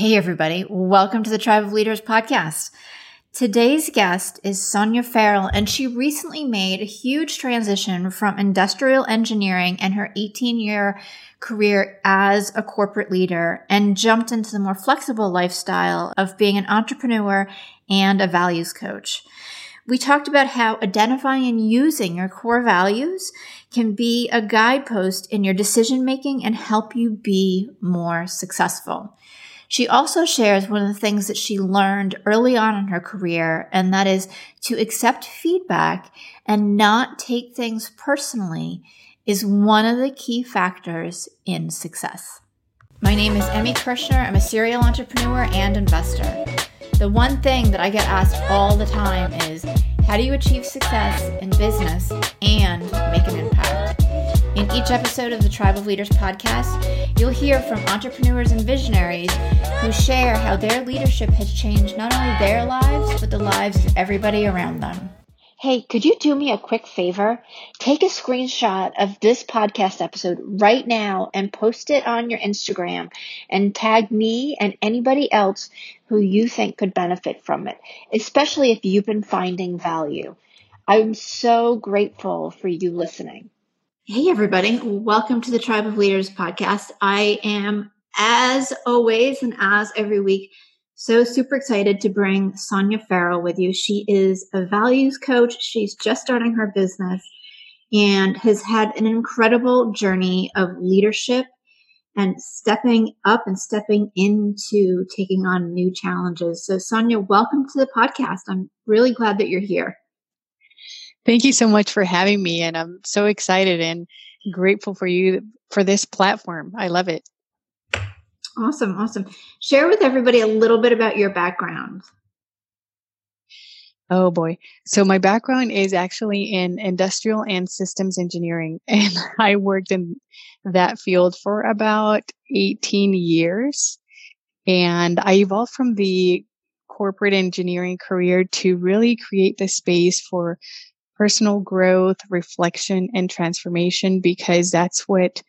Hey, everybody. Welcome to the Tribe of Leaders podcast. Today's guest is Sonia Farrell, and she recently made a huge transition from industrial engineering and her 18 year career as a corporate leader and jumped into the more flexible lifestyle of being an entrepreneur and a values coach. We talked about how identifying and using your core values can be a guidepost in your decision making and help you be more successful. She also shares one of the things that she learned early on in her career, and that is to accept feedback and not take things personally is one of the key factors in success. My name is Emi Kirschner. I'm a serial entrepreneur and investor. The one thing that I get asked all the time is how do you achieve success in business and make an impact? In each episode of the Tribe of Leaders podcast, you'll hear from entrepreneurs and visionaries who share how their leadership has changed not only their lives, but the lives of everybody around them. Hey, could you do me a quick favor? Take a screenshot of this podcast episode right now and post it on your Instagram and tag me and anybody else who you think could benefit from it, especially if you've been finding value. I'm so grateful for you listening. Hey, everybody. Welcome to the Tribe of Leaders podcast. I am, as always, and as every week, so super excited to bring Sonia Farrell with you. She is a values coach. She's just starting her business and has had an incredible journey of leadership and stepping up and stepping into taking on new challenges. So, Sonia, welcome to the podcast. I'm really glad that you're here. Thank you so much for having me. And I'm so excited and grateful for you for this platform. I love it. Awesome. Awesome. Share with everybody a little bit about your background. Oh boy. So my background is actually in industrial and systems engineering. And I worked in that field for about 18 years. And I evolved from the corporate engineering career to really create the space for personal growth, reflection, and transformation because that's what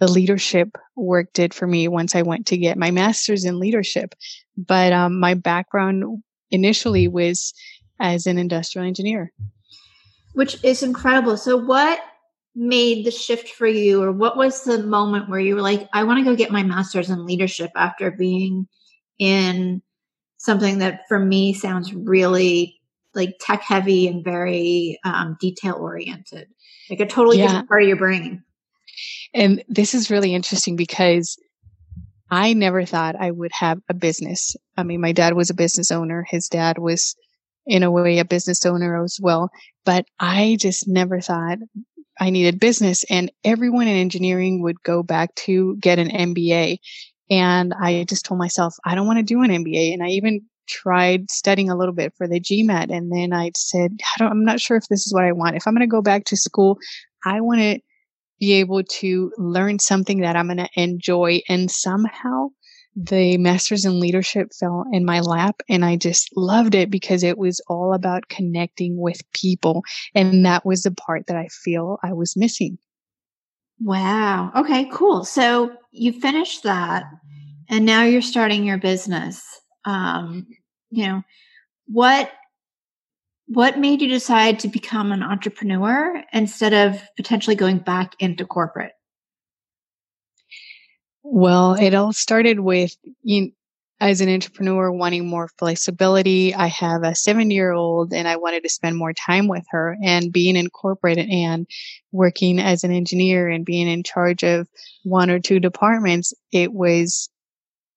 the leadership work did for me once I went to get my master's in leadership. But um, my background initially was as an industrial engineer. Which is incredible. So, what made the shift for you, or what was the moment where you were like, I want to go get my master's in leadership after being in something that for me sounds really like tech heavy and very um, detail oriented, like a totally yeah. different part of your brain. And this is really interesting because I never thought I would have a business. I mean, my dad was a business owner. His dad was, in a way, a business owner as well. But I just never thought I needed business. And everyone in engineering would go back to get an MBA. And I just told myself, I don't want to do an MBA. And I even tried studying a little bit for the GMAT. And then I said, I am not sure if this is what I want. If I'm going to go back to school, I want to be able to learn something that I'm going to enjoy. And somehow the master's in leadership fell in my lap and I just loved it because it was all about connecting with people. And that was the part that I feel I was missing. Wow. Okay, cool. So you finished that and now you're starting your business um, you know what what made you decide to become an entrepreneur instead of potentially going back into corporate? Well it all started with you as an entrepreneur wanting more flexibility i have a seven year old and i wanted to spend more time with her and being in corporate and working as an engineer and being in charge of one or two departments it was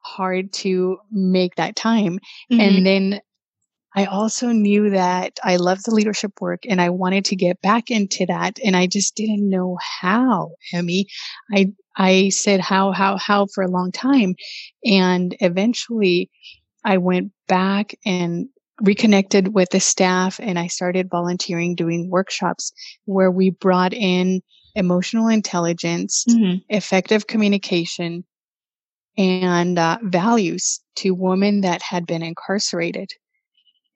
hard to make that time. Mm-hmm. And then I also knew that I loved the leadership work and I wanted to get back into that. And I just didn't know how, Emi. I, I said how, how, how for a long time. And eventually I went back and reconnected with the staff and I started volunteering doing workshops where we brought in emotional intelligence, mm-hmm. effective communication, and uh, values to women that had been incarcerated.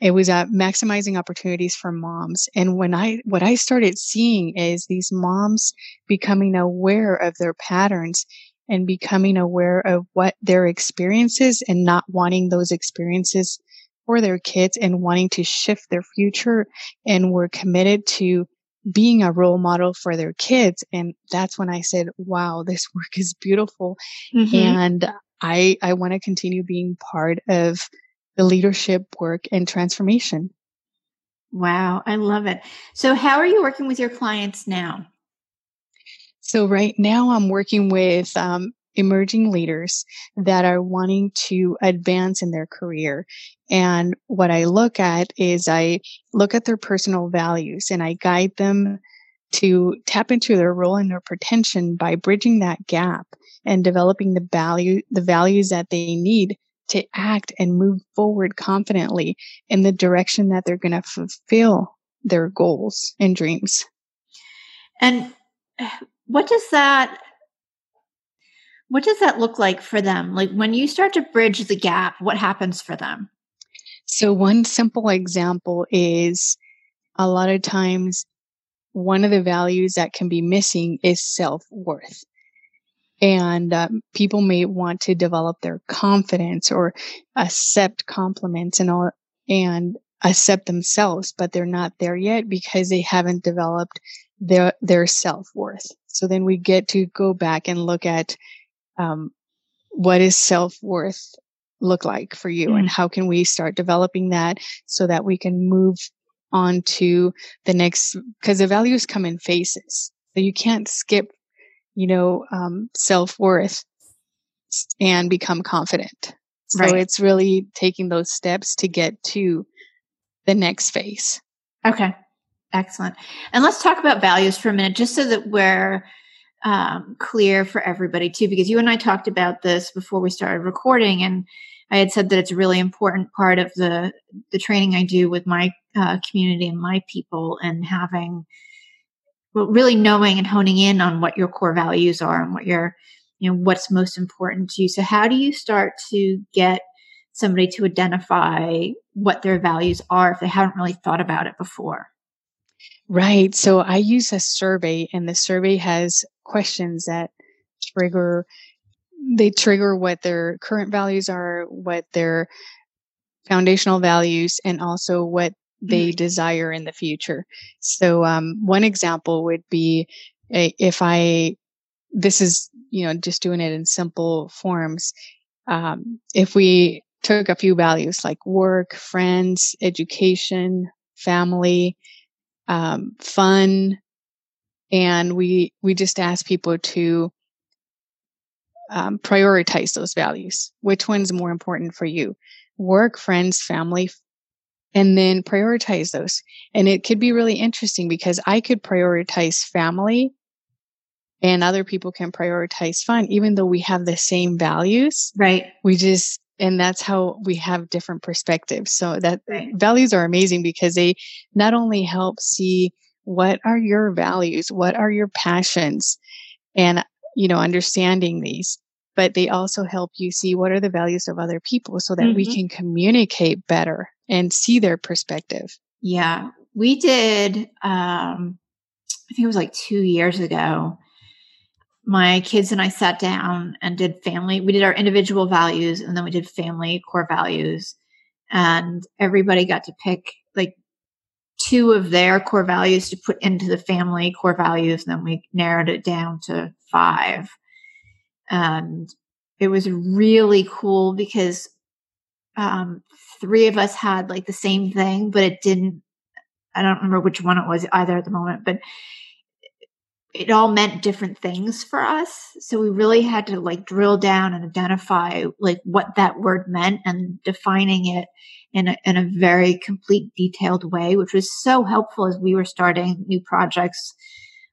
It was uh, maximizing opportunities for moms. And when I, what I started seeing is these moms becoming aware of their patterns and becoming aware of what their experiences and not wanting those experiences for their kids and wanting to shift their future. And we're committed to being a role model for their kids. And that's when I said, wow, this work is beautiful. Mm-hmm. And I, I want to continue being part of the leadership work and transformation. Wow, I love it. So, how are you working with your clients now? So, right now, I'm working with um, emerging leaders that are wanting to advance in their career. And what I look at is I look at their personal values and I guide them to tap into their role and their potential by bridging that gap and developing the value, the values that they need to act and move forward confidently in the direction that they're going to fulfill their goals and dreams. And what does that what does that look like for them? Like when you start to bridge the gap, what happens for them? So one simple example is a lot of times one of the values that can be missing is self-worth and um, people may want to develop their confidence or accept compliments and all and accept themselves but they're not there yet because they haven't developed their their self-worth so then we get to go back and look at um, what is self-worth look like for you mm. and how can we start developing that so that we can move on to the next because the values come in phases so you can't skip you know, um, self worth and become confident. So right. it's really taking those steps to get to the next phase. Okay. Excellent. And let's talk about values for a minute, just so that we're um, clear for everybody too, because you and I talked about this before we started recording, and I had said that it's a really important part of the the training I do with my uh, community and my people, and having well, really knowing and honing in on what your core values are and what your, you know, what's most important to you. So how do you start to get somebody to identify what their values are if they haven't really thought about it before? Right. So I use a survey and the survey has questions that trigger they trigger what their current values are, what their foundational values and also what they mm-hmm. desire in the future. So, um, one example would be if I, this is, you know, just doing it in simple forms. Um, if we took a few values like work, friends, education, family, um, fun, and we, we just ask people to, um, prioritize those values. Which one's more important for you? Work, friends, family, and then prioritize those. And it could be really interesting because I could prioritize family and other people can prioritize fun, even though we have the same values. Right. We just, and that's how we have different perspectives. So that right. values are amazing because they not only help see what are your values, what are your passions, and, you know, understanding these, but they also help you see what are the values of other people so that mm-hmm. we can communicate better and see their perspective. Yeah. We did, um, I think it was like two years ago. My kids and I sat down and did family. We did our individual values and then we did family core values. And everybody got to pick two of their core values to put into the family core values. And then we narrowed it down to five. And it was really cool because um, three of us had like the same thing, but it didn't. I don't remember which one it was either at the moment, but it all meant different things for us. So we really had to like drill down and identify like what that word meant and defining it in a, in a very complete, detailed way, which was so helpful as we were starting new projects.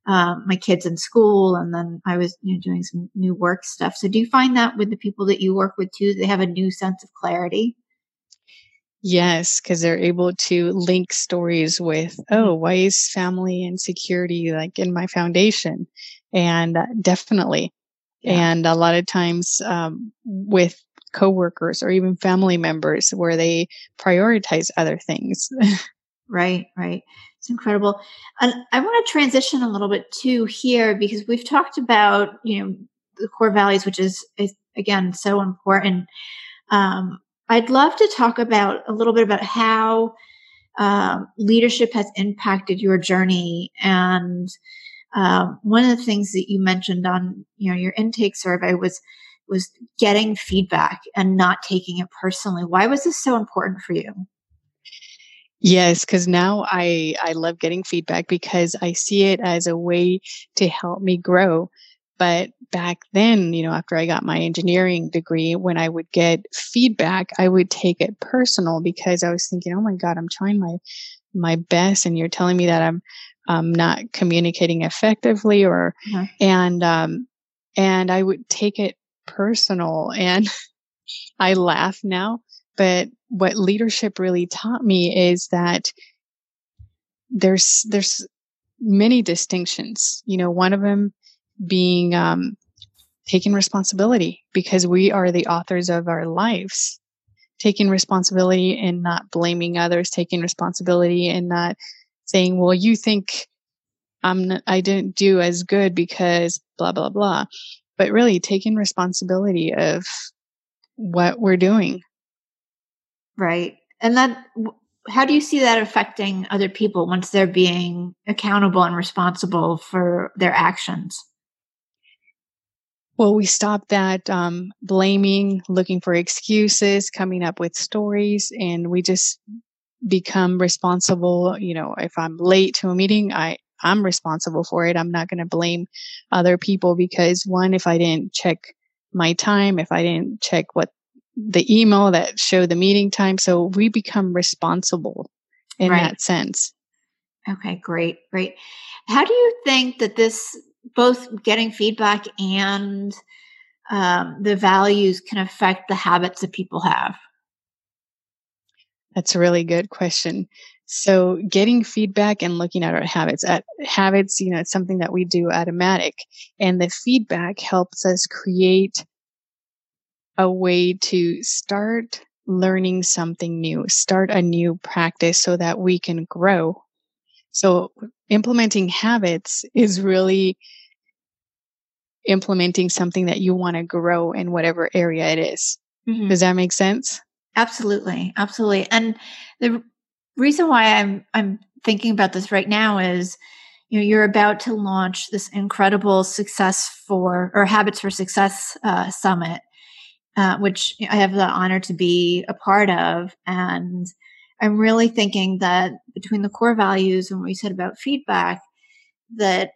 Um, my kids in school, and then I was you know, doing some new work stuff. So, do you find that with the people that you work with too, they have a new sense of clarity? Yes, because they're able to link stories with, mm-hmm. oh, why is family and security like in my foundation? And uh, definitely. Yeah. And a lot of times um, with coworkers or even family members where they prioritize other things. right, right. It's incredible. And I want to transition a little bit too here because we've talked about, you know, the core values, which is, is again so important. Um, I'd love to talk about a little bit about how um, leadership has impacted your journey and um, one of the things that you mentioned on you know your intake survey was was getting feedback and not taking it personally. Why was this so important for you? Yes because now i i love getting feedback because i see it as a way to help me grow. But back then you know after i got my engineering degree when i would get feedback i would take it personal because i was thinking oh my god i'm trying my my best and you're telling me that i'm um, not communicating effectively or mm-hmm. and um, and I would take it personal and I laugh now but what leadership really taught me is that there's there's many distinctions you know one of them being um, taking responsibility because we are the authors of our lives taking responsibility and not blaming others taking responsibility and not saying, well, you think I'm not, I didn't do as good because blah, blah, blah. But really taking responsibility of what we're doing. Right. And that, how do you see that affecting other people once they're being accountable and responsible for their actions? Well, we stop that um, blaming, looking for excuses, coming up with stories, and we just become responsible. You know, if I'm late to a meeting, I, I'm responsible for it. I'm not going to blame other people because one, if I didn't check my time, if I didn't check what the email that showed the meeting time. So we become responsible in right. that sense. Okay, great, great. How do you think that this, both getting feedback and um, the values, can affect the habits that people have? That's a really good question. So getting feedback and looking at our habits at habits, you know, it's something that we do automatic and the feedback helps us create a way to start learning something new, start a new practice so that we can grow. So implementing habits is really implementing something that you want to grow in whatever area it is. Mm-hmm. Does that make sense? Absolutely, absolutely. And the reason why I'm I'm thinking about this right now is you know you're about to launch this incredible success for or habits for success uh, summit uh, which i have the honor to be a part of and i'm really thinking that between the core values and what you said about feedback that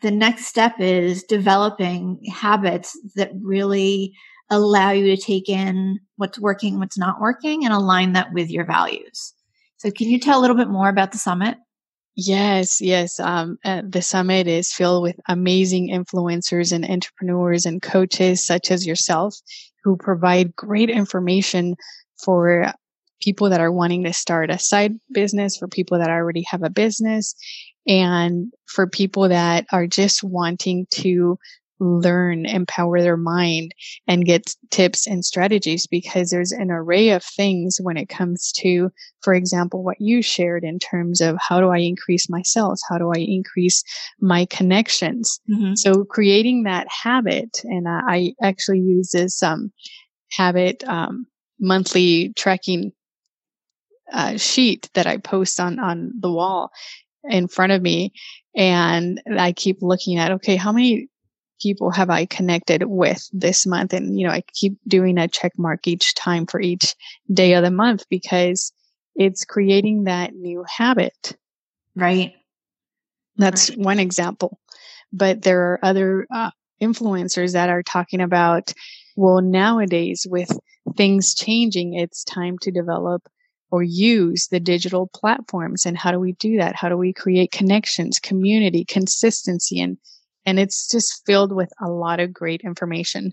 the next step is developing habits that really allow you to take in what's working, what's not working, and align that with your values. So, can you tell a little bit more about the summit? Yes, yes. Um, uh, the summit is filled with amazing influencers and entrepreneurs and coaches such as yourself who provide great information for people that are wanting to start a side business, for people that already have a business, and for people that are just wanting to learn, empower their mind and get tips and strategies because there's an array of things when it comes to, for example, what you shared in terms of how do I increase my sales? How do I increase my connections? Mm-hmm. So creating that habit, and I actually use this um, habit um, monthly tracking uh, sheet that I post on on the wall in front of me and I keep looking at okay how many people have I connected with this month? And, you know, I keep doing a check mark each time for each day of the month because it's creating that new habit. Right. That's right. one example. But there are other uh, influencers that are talking about, well, nowadays with things changing, it's time to develop or use the digital platforms. And how do we do that? How do we create connections, community, consistency, and and it's just filled with a lot of great information.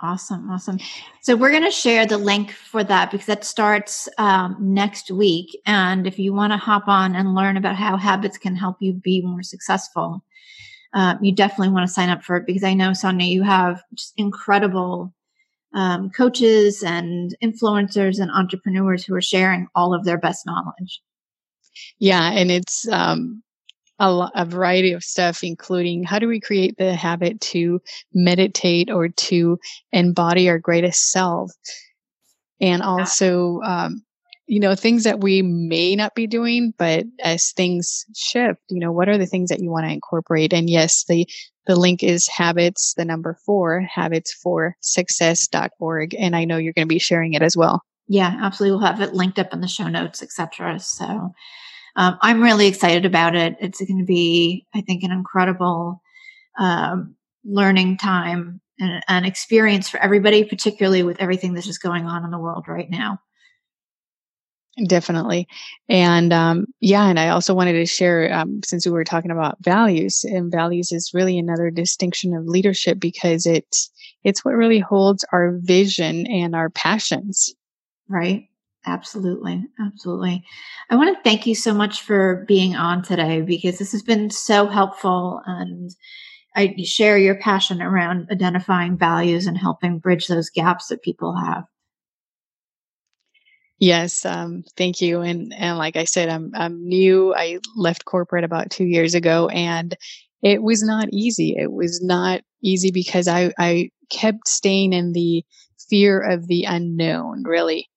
Awesome, awesome. So we're going to share the link for that because that starts um, next week. And if you want to hop on and learn about how habits can help you be more successful, uh, you definitely want to sign up for it because I know Sonia, you have just incredible um, coaches and influencers and entrepreneurs who are sharing all of their best knowledge. Yeah, and it's um, a, a variety of stuff, including how do we create the habit to meditate or to embody our greatest self, and also um, you know things that we may not be doing but as things shift you know what are the things that you want to incorporate? And yes the the link is habits the number four habits for success.org and i know you're going to be sharing it as well. Yeah absolutely. We'll have it linked up in the show notes etc so um, i'm really excited about it it's going to be i think an incredible um, learning time and an experience for everybody particularly with everything that's just going on in the world right now Definitely. And um, yeah, and I also wanted to share um, since we were talking about values, and values is really another distinction of leadership because it's it's what really holds our vision and our passions. Right. Absolutely. Absolutely. I want to thank you so much for being on today because this has been so helpful and I share your passion around identifying values and helping bridge those gaps that people have. Yes, um, thank you. And and like I said, I'm I'm new. I left corporate about two years ago, and it was not easy. It was not easy because I I kept staying in the fear of the unknown, really,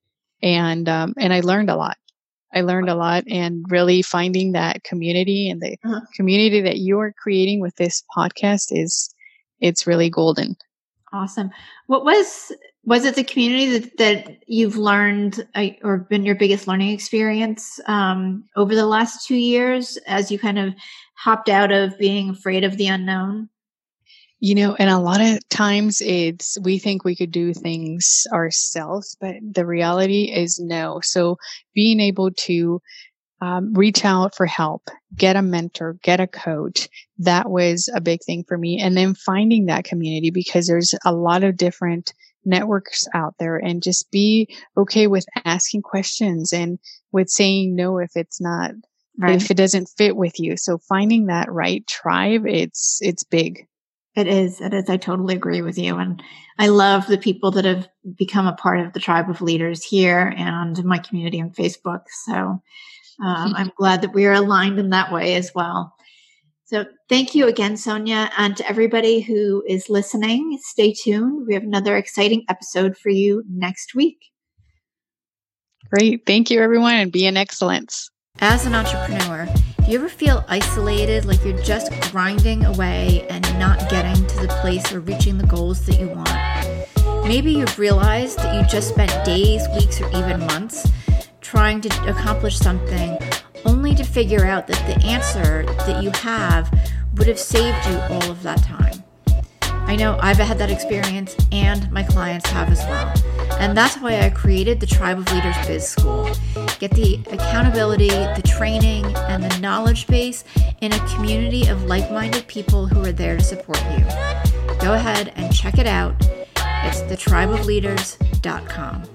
and um, and I learned a lot. I learned a lot, and really finding that community and the uh-huh. community that you are creating with this podcast is it's really golden. Awesome. What was was it the community that, that you've learned uh, or been your biggest learning experience um, over the last two years as you kind of hopped out of being afraid of the unknown? You know, and a lot of times it's we think we could do things ourselves, but the reality is no. So being able to um, reach out for help, get a mentor, get a coach. That was a big thing for me. And then finding that community because there's a lot of different networks out there and just be okay with asking questions and with saying no if it's not right. if it doesn't fit with you so finding that right tribe it's it's big it is it is i totally agree with you and i love the people that have become a part of the tribe of leaders here and my community on facebook so um, i'm glad that we are aligned in that way as well so thank you again, Sonia. And to everybody who is listening, stay tuned. We have another exciting episode for you next week. Great. Thank you, everyone, and be in excellence. As an entrepreneur, do you ever feel isolated, like you're just grinding away and not getting to the place or reaching the goals that you want? Maybe you've realized that you just spent days, weeks, or even months trying to accomplish something only to figure out that the answer that you have would have saved you all of that time. I know I've had that experience and my clients have as well. And that's why I created the Tribe of Leaders Biz School. Get the accountability, the training, and the knowledge base in a community of like minded people who are there to support you. Go ahead and check it out. It's thetribeofleaders.com.